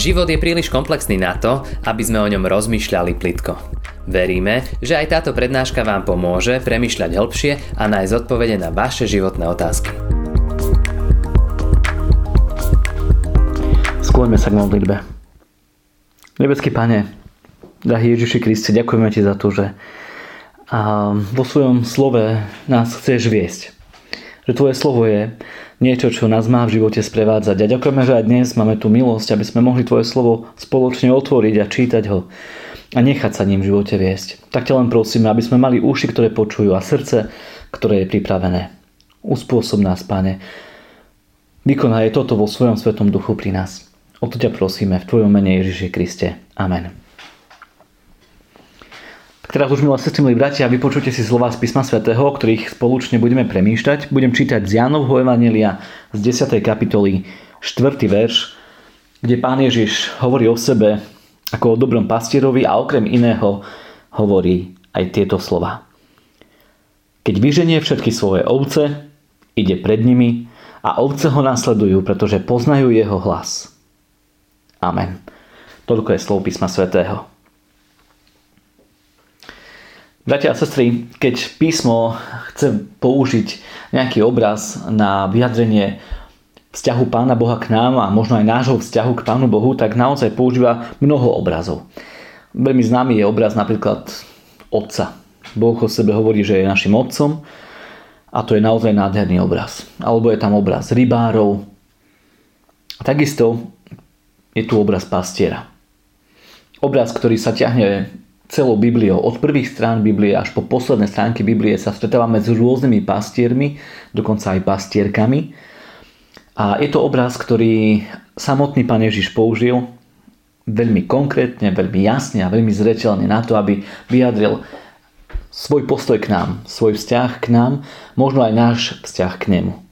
Život je príliš komplexný na to, aby sme o ňom rozmýšľali plitko. Veríme, že aj táto prednáška vám pomôže premyšľať hĺbšie a nájsť odpovede na vaše životné otázky. Skloňme sa k modlitbe. Nebeský Pane, drahý Ježiši Kriste, ďakujeme Ti za to, že vo svojom slove nás chceš viesť. Že Tvoje slovo je niečo, čo nás má v živote sprevádzať. A ďakujeme, že aj dnes máme tú milosť, aby sme mohli Tvoje slovo spoločne otvoriť a čítať ho a nechať sa ním v živote viesť. Tak ťa len prosíme, aby sme mali uši, ktoré počujú a srdce, ktoré je pripravené. Uspôsob nás, Pane. Vykonaj toto vo svojom svetom duchu pri nás. O to ťa prosíme v Tvojom mene Ježiši Kriste. Amen. Teraz už, milé sestry, milí bratia, vypočujte si slova z písma svätého, o ktorých spoločne budeme premýšľať. Budem čítať z Jánovho Evangelia z 10. kapitoly 4. verš, kde pán Ježiš hovorí o sebe ako o dobrom pastierovi a okrem iného hovorí aj tieto slova. Keď vyženie všetky svoje ovce, ide pred nimi a ovce ho nasledujú, pretože poznajú jeho hlas. Amen. Toľko je slov písma svätého. Bratia a sestry, keď písmo chce použiť nejaký obraz na vyjadrenie vzťahu Pána Boha k nám a možno aj nášho vzťahu k Pánu Bohu, tak naozaj používa mnoho obrazov. Veľmi známy je obraz napríklad Otca. Boh o sebe hovorí, že je našim Otcom a to je naozaj nádherný obraz. Alebo je tam obraz rybárov. Takisto je tu obraz pastiera. Obraz, ktorý sa ťahne celou Bibliou, od prvých strán Biblie až po posledné stránky Biblie sa stretávame s rôznymi pastiermi, dokonca aj pastierkami. A je to obraz, ktorý samotný pán Ježiš použil veľmi konkrétne, veľmi jasne a veľmi zreteľne na to, aby vyjadril svoj postoj k nám, svoj vzťah k nám, možno aj náš vzťah k nemu.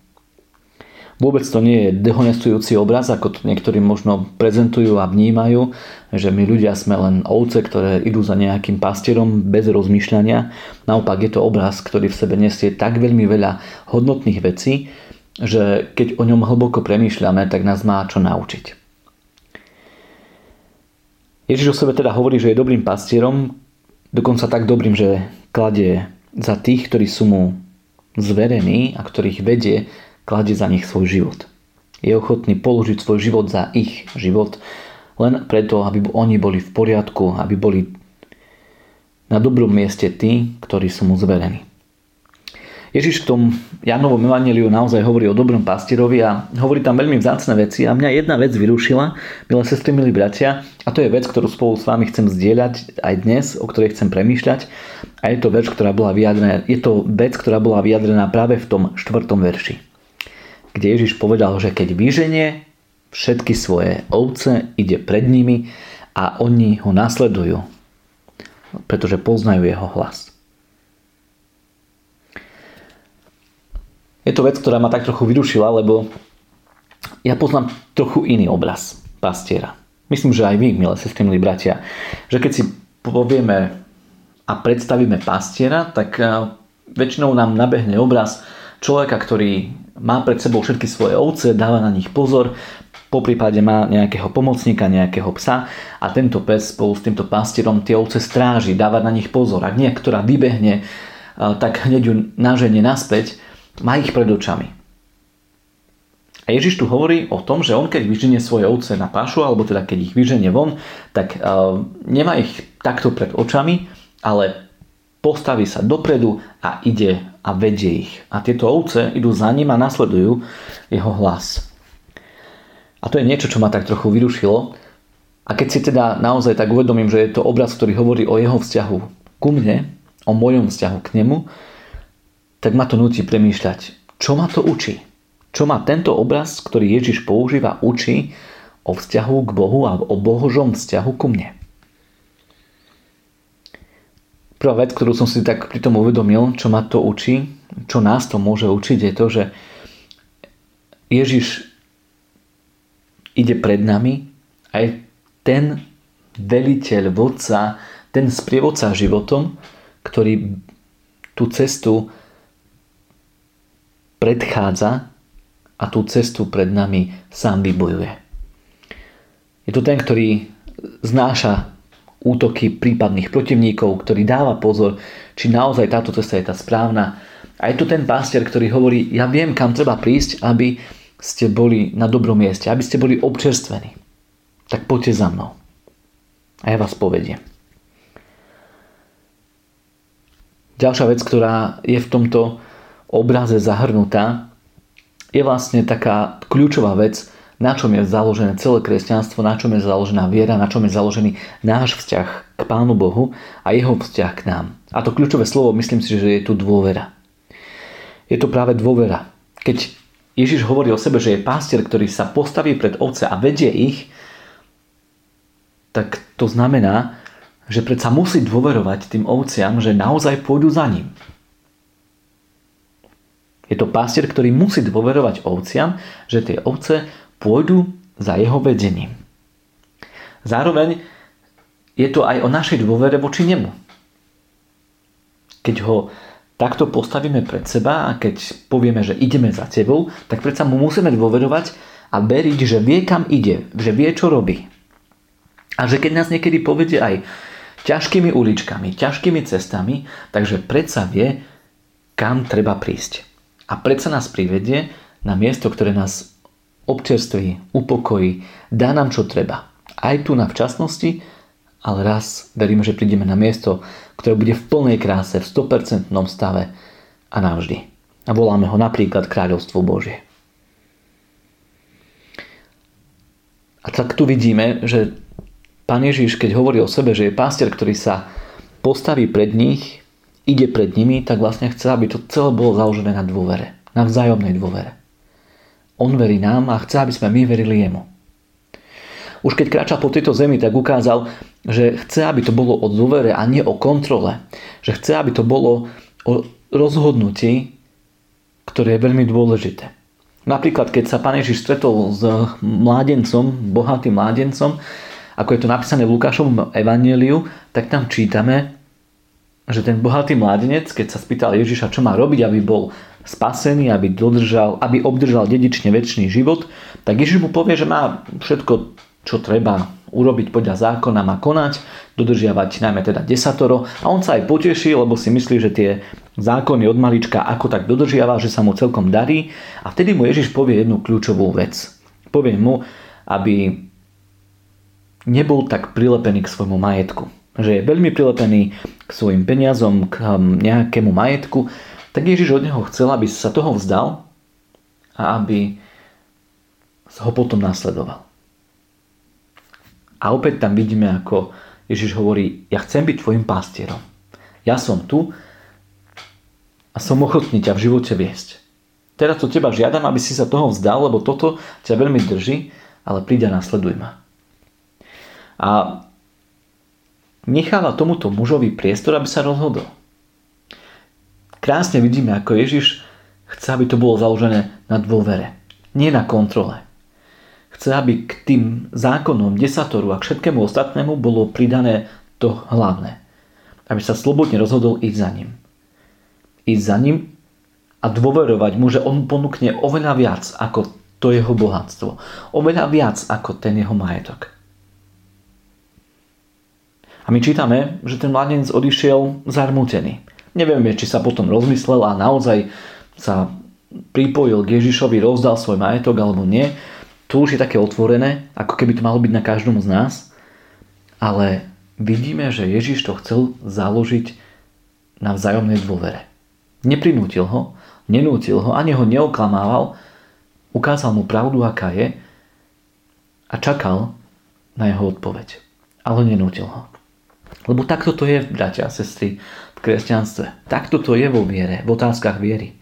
Vôbec to nie je dehonestujúci obraz, ako to niektorí možno prezentujú a vnímajú, že my ľudia sme len ovce, ktoré idú za nejakým pastierom bez rozmýšľania. Naopak je to obraz, ktorý v sebe nesie tak veľmi veľa hodnotných vecí, že keď o ňom hlboko premýšľame, tak nás má čo naučiť. Ježiš o sebe teda hovorí, že je dobrým pastierom, dokonca tak dobrým, že kladie za tých, ktorí sú mu zverení a ktorých vedie kladie za nich svoj život. Je ochotný položiť svoj život za ich život len preto, aby oni boli v poriadku, aby boli na dobrom mieste tí, ktorí sú mu zverení. Ježiš v tom Janovom evaneliu naozaj hovorí o dobrom pastierovi a hovorí tam veľmi vzácne veci a mňa jedna vec vyrušila, milé sestry, milí bratia, a to je vec, ktorú spolu s vami chcem zdieľať aj dnes, o ktorej chcem premýšľať a je to vec, ktorá bola vyjadrená, je to vec, ktorá bola vyjadrená práve v tom štvrtom verši kde Ježiš povedal, že keď vyženie všetky svoje ovce, ide pred nimi a oni ho nasledujú, pretože poznajú jeho hlas. Je to vec, ktorá ma tak trochu vyrušila, lebo ja poznám trochu iný obraz pastiera. Myslím, že aj vy, milé sestry, milí bratia, že keď si povieme a predstavíme pastiera, tak eh, väčšinou nám nabehne obraz človeka, ktorý má pred sebou všetky svoje ovce, dáva na nich pozor, po prípade má nejakého pomocníka, nejakého psa a tento pes spolu s týmto pastierom tie ovce stráži, dáva na nich pozor. Ak niektorá vybehne, tak hneď ju naženie naspäť, má ich pred očami. A Ježiš tu hovorí o tom, že on keď vyženie svoje ovce na pašu, alebo teda keď ich vyženie von, tak nemá ich takto pred očami, ale postaví sa dopredu a ide a vedie ich. A tieto ovce idú za ním a nasledujú jeho hlas. A to je niečo, čo ma tak trochu vyrušilo. A keď si teda naozaj tak uvedomím, že je to obraz, ktorý hovorí o jeho vzťahu ku mne, o mojom vzťahu k nemu, tak ma to nutí premýšľať, čo ma to učí. Čo ma tento obraz, ktorý Ježiš používa, učí o vzťahu k Bohu a o bohožom vzťahu ku mne. Prvá vec, ktorú som si tak pri tom uvedomil, čo ma to učí, čo nás to môže učiť, je to, že Ježiš ide pred nami a je ten veliteľ, vodca, ten sprievodca životom, ktorý tú cestu predchádza a tú cestu pred nami sám vybojuje. Je to ten, ktorý znáša útoky prípadných protivníkov, ktorý dáva pozor, či naozaj táto cesta je tá správna. A je to ten pastier, ktorý hovorí, ja viem, kam treba prísť, aby ste boli na dobrom mieste, aby ste boli občerstvení. Tak poďte za mnou. A ja vás povediem. Ďalšia vec, ktorá je v tomto obraze zahrnutá, je vlastne taká kľúčová vec, na čom je založené celé kresťanstvo, na čom je založená viera, na čom je založený náš vzťah k Pánu Bohu a jeho vzťah k nám. A to kľúčové slovo, myslím si, že je tu dôvera. Je to práve dôvera. Keď Ježiš hovorí o sebe, že je pastier, ktorý sa postaví pred ovce a vedie ich, tak to znamená, že predsa musí dôverovať tým ovciam, že naozaj pôjdu za ním. Je to pastier, ktorý musí dôverovať ovciam, že tie ovce pôjdu za jeho vedením. Zároveň je to aj o našej dôvere voči nemu. Keď ho takto postavíme pred seba a keď povieme, že ideme za tebou, tak predsa mu musíme dôverovať a veriť, že vie kam ide, že vie čo robí. A že keď nás niekedy povedie aj ťažkými uličkami, ťažkými cestami, takže predsa vie, kam treba prísť. A predsa nás privedie na miesto, ktoré nás občerství, upokojí, dá nám čo treba. Aj tu na včasnosti, ale raz veríme, že prídeme na miesto, ktoré bude v plnej kráse, v 100% stave a navždy. A voláme ho napríklad Kráľovstvo Božie. A tak tu vidíme, že Pán Ježiš, keď hovorí o sebe, že je pastier, ktorý sa postaví pred nich, ide pred nimi, tak vlastne chce, aby to celé bolo založené na dôvere. Na vzájomnej dôvere. On verí nám a chce, aby sme my verili jemu. Už keď kráčal po tejto zemi, tak ukázal, že chce, aby to bolo o dôvere a nie o kontrole. Že chce, aby to bolo o rozhodnutí, ktoré je veľmi dôležité. Napríklad, keď sa Pán Ježiš stretol s mládencom, bohatým mládencom, ako je to napísané v Lukášovom evaníliu, tak tam čítame, že ten bohatý mládenec, keď sa spýtal Ježiša, čo má robiť, aby bol spasený, aby, dodržal, aby obdržal dedične väčší život, tak Ježiš mu povie, že má všetko, čo treba urobiť podľa zákona, má konať, dodržiavať najmä teda desatoro a on sa aj poteší, lebo si myslí, že tie zákony od malička ako tak dodržiava, že sa mu celkom darí a vtedy mu Ježiš povie jednu kľúčovú vec. Povie mu, aby nebol tak prilepený k svojmu majetku. Že je veľmi prilepený k svojim peniazom, k um, nejakému majetku tak Ježiš od neho chcel, aby sa toho vzdal a aby ho potom nasledoval. A opäť tam vidíme, ako Ježiš hovorí, ja chcem byť tvojim pastierom. Ja som tu a som ochotný ťa v živote viesť. Teraz to teba žiadam, aby si sa toho vzdal, lebo toto ťa veľmi drží, ale príď a nasleduj ma. A necháva tomuto mužovi priestor, aby sa rozhodol krásne vidíme, ako Ježiš chce, aby to bolo založené na dôvere, nie na kontrole. Chce, aby k tým zákonom desatoru a k všetkému ostatnému bolo pridané to hlavné. Aby sa slobodne rozhodol ísť za ním. Ísť za ním a dôverovať mu, že on ponúkne oveľa viac ako to jeho bohatstvo. Oveľa viac ako ten jeho majetok. A my čítame, že ten mladenec odišiel zarmútený. Nevieme, či sa potom rozmyslel a naozaj sa pripojil k Ježišovi, rozdal svoj majetok alebo nie. Tu už je také otvorené, ako keby to malo byť na každom z nás. Ale vidíme, že Ježiš to chcel založiť na vzájomnej dôvere. Neprinútil ho, nenútil ho, ani ho neoklamával, ukázal mu pravdu, aká je a čakal na jeho odpoveď. Ale nenútil ho. Lebo takto to je, bratia a sestry, v kresťanstve. Takto to je vo viere, v otázkach viery.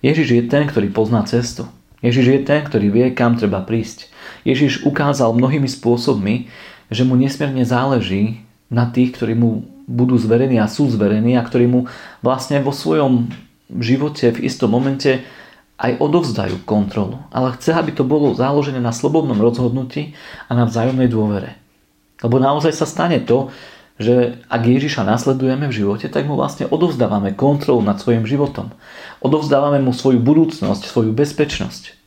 Ježiš je ten, ktorý pozná cestu. Ježiš je ten, ktorý vie, kam treba prísť. Ježiš ukázal mnohými spôsobmi, že mu nesmierne záleží na tých, ktorí mu budú zverení a sú zverení a ktorí mu vlastne vo svojom živote v istom momente aj odovzdajú kontrolu. Ale chce, aby to bolo založené na slobodnom rozhodnutí a na vzájomnej dôvere. Lebo naozaj sa stane to, že ak Ježiša nasledujeme v živote, tak mu vlastne odovzdávame kontrolu nad svojim životom. Odovzdávame mu svoju budúcnosť, svoju bezpečnosť.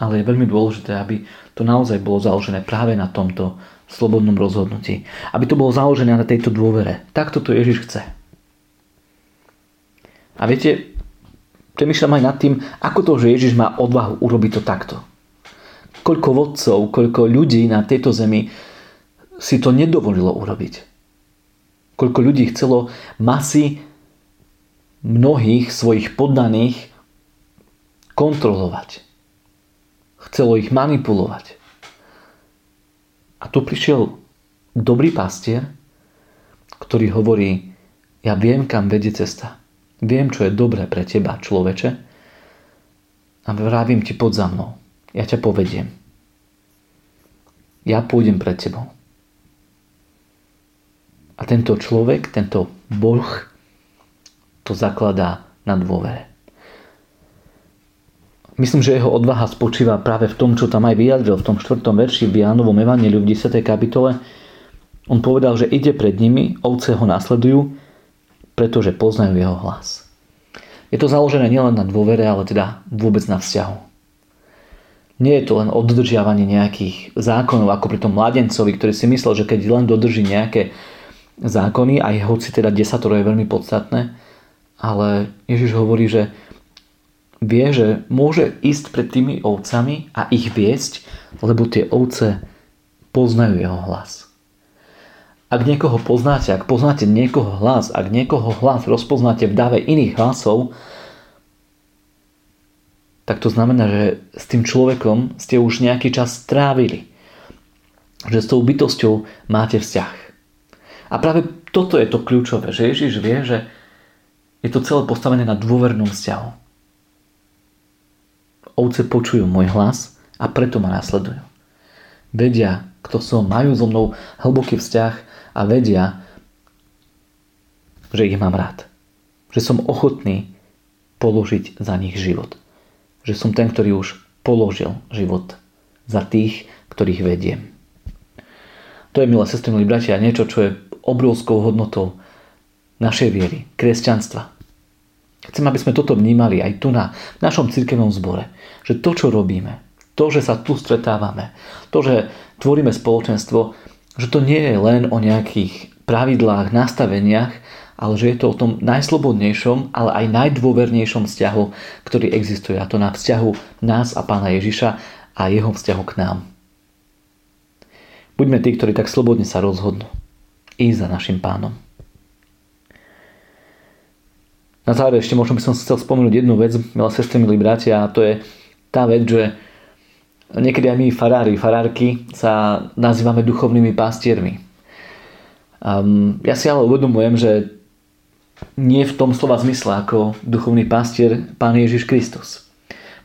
ale je veľmi dôležité, aby to naozaj bolo založené práve na tomto slobodnom rozhodnutí. Aby to bolo založené na tejto dôvere. Takto to Ježiš chce. A viete, premyšľam aj nad tým, ako to, že Ježiš má odvahu urobiť to takto. Koľko vodcov, koľko ľudí na tejto zemi si to nedovolilo urobiť. Koľko ľudí chcelo masy mnohých svojich poddaných kontrolovať. Chcelo ich manipulovať. A tu prišiel dobrý pastier, ktorý hovorí, ja viem, kam vedie cesta. Viem, čo je dobré pre teba, človeče. A vravím ti pod za mnou. Ja ťa povediem. Ja pôjdem pred tebou. A tento človek, tento Boh to zakladá na dôvere. Myslím, že jeho odvaha spočíva práve v tom, čo tam aj vyjadril v tom 4. verši v Jánovom Evangeliu v 10. kapitole. On povedal, že ide pred nimi, ovce ho nasledujú, pretože poznajú jeho hlas. Je to založené nielen na dôvere, ale teda vôbec na vzťahu. Nie je to len oddržiavanie nejakých zákonov, ako pri tom mladencovi, ktorý si myslel, že keď len dodrží nejaké zákony, aj hoci teda desatoro je veľmi podstatné, ale Ježiš hovorí, že vie, že môže ísť pred tými ovcami a ich viesť, lebo tie ovce poznajú jeho hlas. Ak niekoho poznáte, ak poznáte niekoho hlas, ak niekoho hlas rozpoznáte v dave iných hlasov, tak to znamená, že s tým človekom ste už nejaký čas strávili. Že s tou bytosťou máte vzťah. A práve toto je to kľúčové, že Ježiš vie, že je to celé postavené na dôvernom vzťahu Ovce počujú môj hlas a preto ma následujú. Vedia, kto som, majú so mnou hlboký vzťah a vedia, že ich mám rád. Že som ochotný položiť za nich život. Že som ten, ktorý už položil život za tých, ktorých vediem. To je, milé sestry, milí bratia, niečo, čo je obrovskou hodnotou našej viery, kresťanstva. Chcem, aby sme toto vnímali aj tu na našom cirkevnom zbore. Že to, čo robíme, to, že sa tu stretávame, to, že tvoríme spoločenstvo, že to nie je len o nejakých pravidlách, nastaveniach, ale že je to o tom najslobodnejšom, ale aj najdôvernejšom vzťahu, ktorý existuje. A to na vzťahu nás a pána Ježiša a jeho vzťahu k nám. Buďme tí, ktorí tak slobodne sa rozhodnú ísť za našim pánom. Na záver ešte možno by som chcel spomenúť jednu vec, milé sestry, milí bratia, a to je tá vec, že niekedy aj my farári, farárky sa nazývame duchovnými pastiermi. Um, ja si ale uvedomujem, že nie v tom slova zmysle ako duchovný pastier Pán Ježiš Kristus.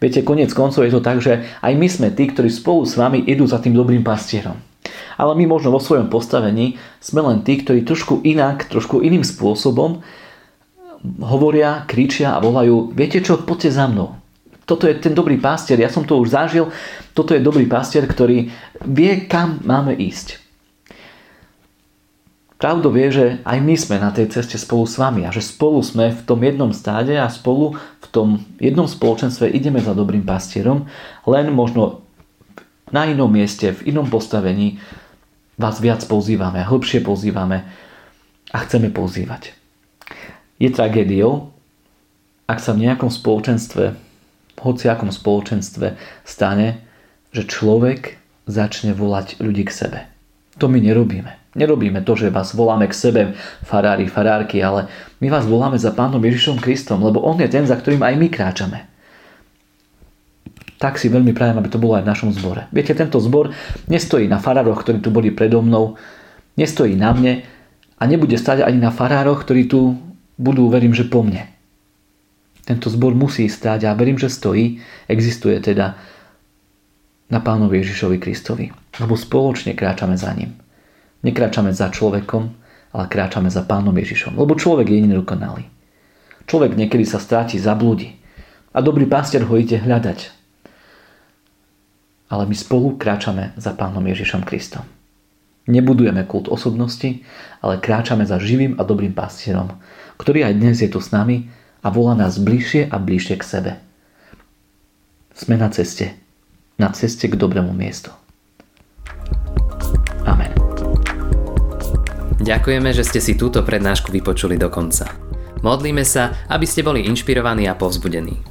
Viete, konec koncov je to tak, že aj my sme tí, ktorí spolu s vami idú za tým dobrým pastierom. Ale my možno vo svojom postavení sme len tí, ktorí trošku inak, trošku iným spôsobom hovoria, kričia a volajú, viete čo, poďte za mnou. Toto je ten dobrý pastier, ja som to už zažil, toto je dobrý pastier, ktorý vie, kam máme ísť. Pravdou je, že aj my sme na tej ceste spolu s vami a že spolu sme v tom jednom stáde a spolu v tom jednom spoločenstve ideme za dobrým pastierom, len možno na inom mieste, v inom postavení vás viac pozývame, hlbšie pozývame a chceme pozývať je tragédiou, ak sa v nejakom spoločenstve, hociakom spoločenstve stane, že človek začne volať ľudí k sebe. To my nerobíme. Nerobíme to, že vás voláme k sebe, farári, farárky, ale my vás voláme za Pánom Ježišom Kristom, lebo On je ten, za ktorým aj my kráčame. Tak si veľmi prajem, aby to bolo aj v našom zbore. Viete, tento zbor nestojí na farároch, ktorí tu boli predo mnou, nestojí na mne a nebude stať ani na farároch, ktorí tu budú, verím, že po mne. Tento zbor musí stáť a verím, že stojí, existuje teda na Pánovi Ježišovi Kristovi. Lebo spoločne kráčame za ním. Nekráčame za človekom, ale kráčame za Pánom Ježišom. Lebo človek je nedokonalý. Človek niekedy sa stráti, zablúdi. A dobrý pastier ho ide hľadať. Ale my spolu kráčame za Pánom Ježišom Kristom. Nebudujeme kult osobnosti, ale kráčame za živým a dobrým pastierom, ktorý aj dnes je tu s nami a volá nás bližšie a bližšie k sebe. Sme na ceste na ceste k dobrému miestu. Amen. Ďakujeme, že ste si túto prednášku vypočuli do konca. Modlíme sa, aby ste boli inšpirovaní a povzbudení.